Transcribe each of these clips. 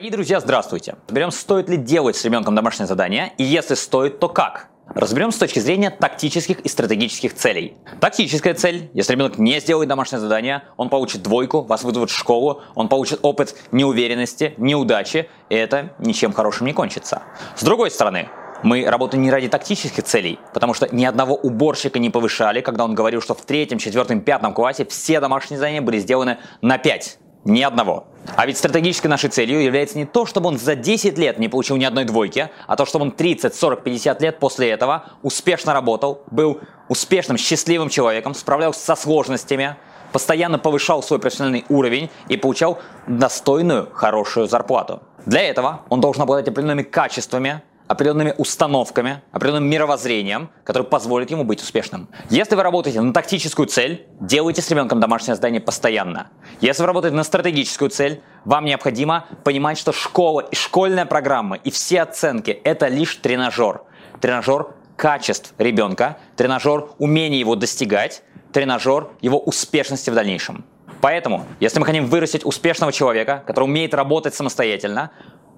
Дорогие друзья, здравствуйте! Разберем, стоит ли делать с ребенком домашнее задание, и если стоит, то как. Разберем с точки зрения тактических и стратегических целей. Тактическая цель. Если ребенок не сделает домашнее задание, он получит двойку, вас вызовут в школу, он получит опыт неуверенности, неудачи, и это ничем хорошим не кончится. С другой стороны, мы работаем не ради тактических целей, потому что ни одного уборщика не повышали, когда он говорил, что в третьем, четвертом, пятом классе все домашние задания были сделаны на 5. Ни одного. А ведь стратегической нашей целью является не то, чтобы он за 10 лет не получил ни одной двойки, а то, чтобы он 30, 40, 50 лет после этого успешно работал, был успешным, счастливым человеком, справлялся со сложностями, постоянно повышал свой профессиональный уровень и получал достойную, хорошую зарплату. Для этого он должен обладать определенными качествами, определенными установками, определенным мировоззрением, которое позволит ему быть успешным. Если вы работаете на тактическую цель, делайте с ребенком домашнее задание постоянно. Если вы работаете на стратегическую цель, вам необходимо понимать, что школа и школьная программа и все оценки – это лишь тренажер. Тренажер качеств ребенка, тренажер умения его достигать, тренажер его успешности в дальнейшем. Поэтому, если мы хотим вырастить успешного человека, который умеет работать самостоятельно,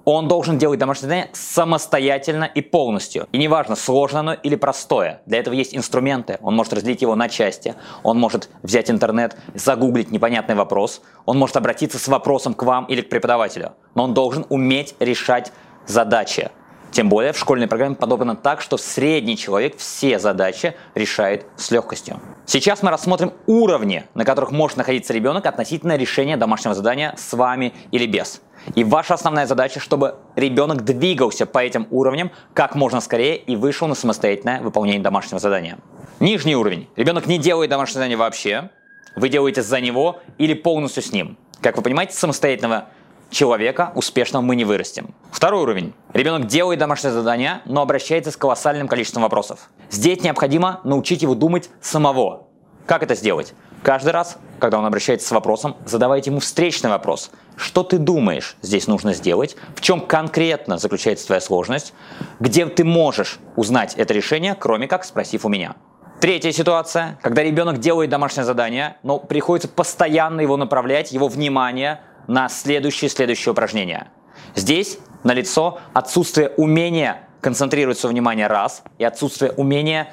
он должен делать домашнее задание самостоятельно и полностью. И неважно, сложно оно или простое. Для этого есть инструменты. Он может разделить его на части. Он может взять интернет, загуглить непонятный вопрос. Он может обратиться с вопросом к вам или к преподавателю. Но он должен уметь решать задачи. Тем более в школьной программе подобрано так, что средний человек все задачи решает с легкостью. Сейчас мы рассмотрим уровни, на которых может находиться ребенок относительно решения домашнего задания с вами или без. И ваша основная задача, чтобы ребенок двигался по этим уровням как можно скорее и вышел на самостоятельное выполнение домашнего задания. Нижний уровень. Ребенок не делает домашнее задание вообще. Вы делаете за него или полностью с ним. Как вы понимаете, самостоятельного человека успешного мы не вырастим. Второй уровень. Ребенок делает домашнее задание, но обращается с колоссальным количеством вопросов. Здесь необходимо научить его думать самого. Как это сделать? Каждый раз, когда он обращается с вопросом, задавайте ему встречный вопрос. Что ты думаешь здесь нужно сделать? В чем конкретно заключается твоя сложность? Где ты можешь узнать это решение, кроме как спросив у меня? Третья ситуация, когда ребенок делает домашнее задание, но приходится постоянно его направлять, его внимание на следующее следующее упражнение. Здесь налицо отсутствие умения концентрировать свое внимание раз и отсутствие умения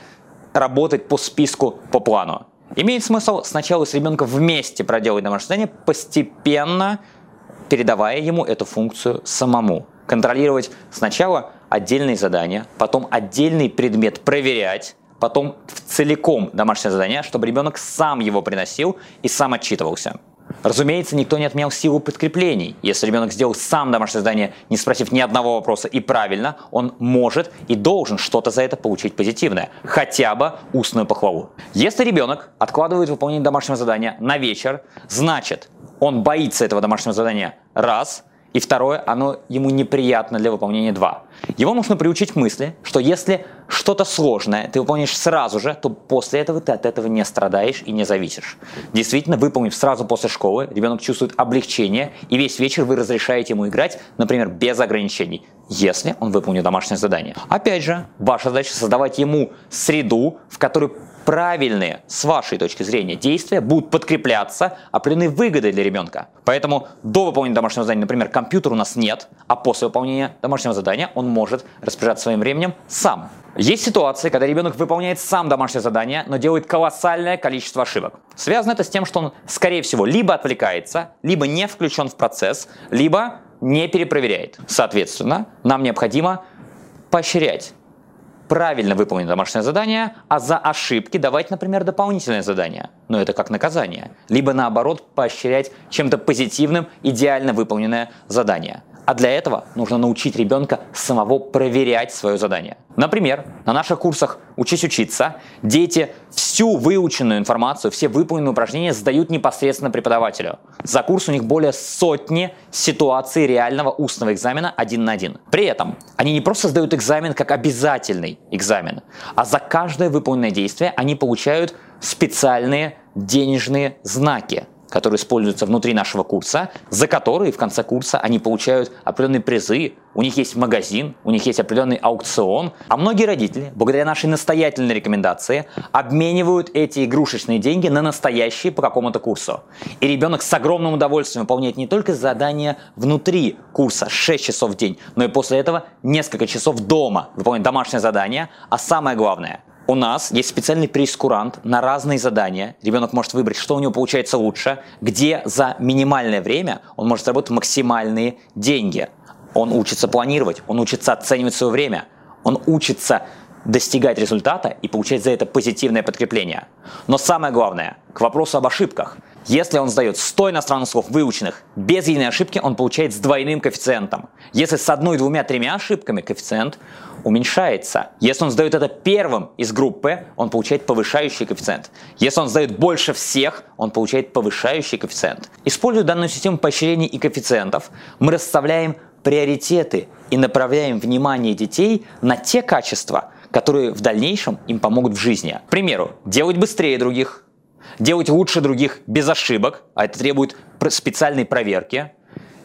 работать по списку, по плану. Имеет смысл сначала с ребенком вместе проделать домашнее задание, постепенно передавая ему эту функцию самому. Контролировать сначала отдельные задания, потом отдельный предмет проверять, потом целиком домашнее задание, чтобы ребенок сам его приносил и сам отчитывался. Разумеется, никто не отменял силу подкреплений. Если ребенок сделал сам домашнее задание, не спросив ни одного вопроса и правильно, он может и должен что-то за это получить позитивное, хотя бы устную похвалу. Если ребенок откладывает выполнение домашнего задания на вечер, значит, он боится этого домашнего задания раз – и второе, оно ему неприятно для выполнения 2. Его нужно приучить к мысли, что если что-то сложное ты выполнишь сразу же, то после этого ты от этого не страдаешь и не зависишь. Действительно, выполнив сразу после школы, ребенок чувствует облегчение, и весь вечер вы разрешаете ему играть, например, без ограничений, если он выполнит домашнее задание. Опять же, ваша задача создавать ему среду, в которой правильные, с вашей точки зрения, действия будут подкрепляться определенной выгодой для ребенка. Поэтому до выполнения домашнего задания, например, компьютера у нас нет, а после выполнения домашнего задания он может распоряжаться своим временем сам. Есть ситуации, когда ребенок выполняет сам домашнее задание, но делает колоссальное количество ошибок. Связано это с тем, что он, скорее всего, либо отвлекается, либо не включен в процесс, либо не перепроверяет. Соответственно, нам необходимо поощрять правильно выполнить домашнее задание, а за ошибки давать, например, дополнительное задание. Но это как наказание. Либо наоборот поощрять чем-то позитивным идеально выполненное задание. А для этого нужно научить ребенка самого проверять свое задание. Например, на наших курсах «Учись учиться» дети всю выученную информацию, все выполненные упражнения сдают непосредственно преподавателю. За курс у них более сотни ситуаций реального устного экзамена один на один. При этом они не просто сдают экзамен как обязательный экзамен, а за каждое выполненное действие они получают специальные денежные знаки. Которые используются внутри нашего курса, за которые в конце курса они получают определенные призы, у них есть магазин, у них есть определенный аукцион. А многие родители, благодаря нашей настоятельной рекомендации, обменивают эти игрушечные деньги на настоящие по какому-то курсу. И ребенок с огромным удовольствием выполняет не только задания внутри курса 6 часов в день, но и после этого несколько часов дома выполняет домашнее задание. А самое главное, у нас есть специальный прескурант на разные задания. Ребенок может выбрать, что у него получается лучше, где за минимальное время он может заработать максимальные деньги. Он учится планировать, он учится оценивать свое время, он учится достигать результата и получать за это позитивное подкрепление. Но самое главное, к вопросу об ошибках. Если он сдает 100 иностранных слов выученных без единой ошибки, он получает с двойным коэффициентом. Если с одной, двумя, тремя ошибками, коэффициент уменьшается. Если он сдает это первым из группы, он получает повышающий коэффициент. Если он сдает больше всех, он получает повышающий коэффициент. Используя данную систему поощрений и коэффициентов, мы расставляем приоритеты и направляем внимание детей на те качества, которые в дальнейшем им помогут в жизни. К примеру, делать быстрее других, делать лучше других без ошибок, а это требует специальной проверки,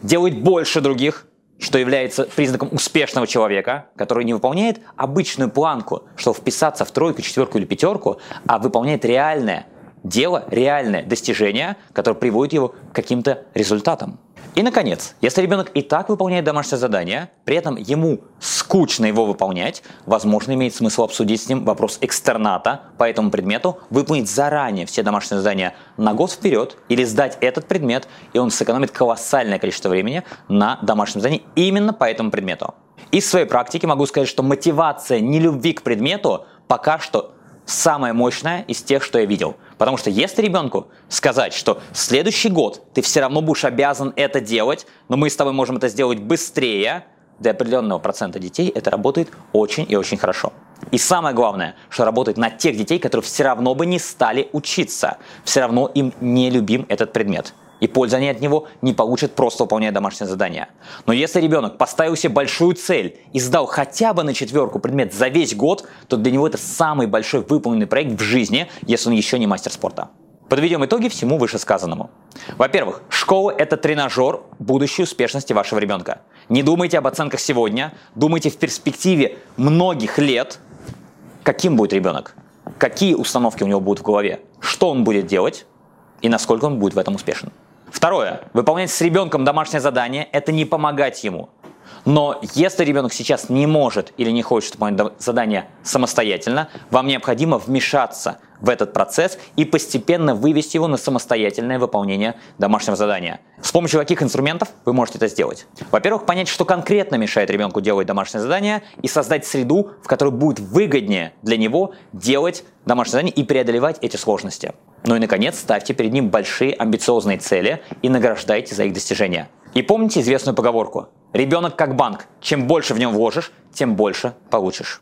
делать больше других, что является признаком успешного человека, который не выполняет обычную планку, чтобы вписаться в тройку, четверку или пятерку, а выполняет реальное дело, реальное достижение, которое приводит его к каким-то результатам. И, наконец, если ребенок и так выполняет домашнее задание, при этом ему скучно его выполнять, возможно, имеет смысл обсудить с ним вопрос экстерната по этому предмету, выполнить заранее все домашние задания на год вперед или сдать этот предмет, и он сэкономит колоссальное количество времени на домашнем задании именно по этому предмету. Из своей практики могу сказать, что мотивация нелюбви к предмету пока что самая мощная из тех, что я видел. Потому что если ребенку сказать, что следующий год ты все равно будешь обязан это делать, но мы с тобой можем это сделать быстрее, для определенного процента детей это работает очень и очень хорошо. И самое главное, что работает на тех детей, которые все равно бы не стали учиться, все равно им не любим этот предмет и пользы они от него не получат, просто выполняя домашнее задание. Но если ребенок поставил себе большую цель и сдал хотя бы на четверку предмет за весь год, то для него это самый большой выполненный проект в жизни, если он еще не мастер спорта. Подведем итоги всему вышесказанному. Во-первых, школа – это тренажер будущей успешности вашего ребенка. Не думайте об оценках сегодня, думайте в перспективе многих лет, каким будет ребенок, какие установки у него будут в голове, что он будет делать и насколько он будет в этом успешен. Второе. Выполнять с ребенком домашнее задание – это не помогать ему. Но если ребенок сейчас не может или не хочет выполнять задание самостоятельно, вам необходимо вмешаться в этот процесс и постепенно вывести его на самостоятельное выполнение домашнего задания. С помощью каких инструментов вы можете это сделать? Во-первых, понять, что конкретно мешает ребенку делать домашнее задание и создать среду, в которой будет выгоднее для него делать домашнее задание и преодолевать эти сложности. Ну и, наконец, ставьте перед ним большие амбициозные цели и награждайте за их достижения. И помните известную поговорку. Ребенок как банк. Чем больше в нем вложишь, тем больше получишь.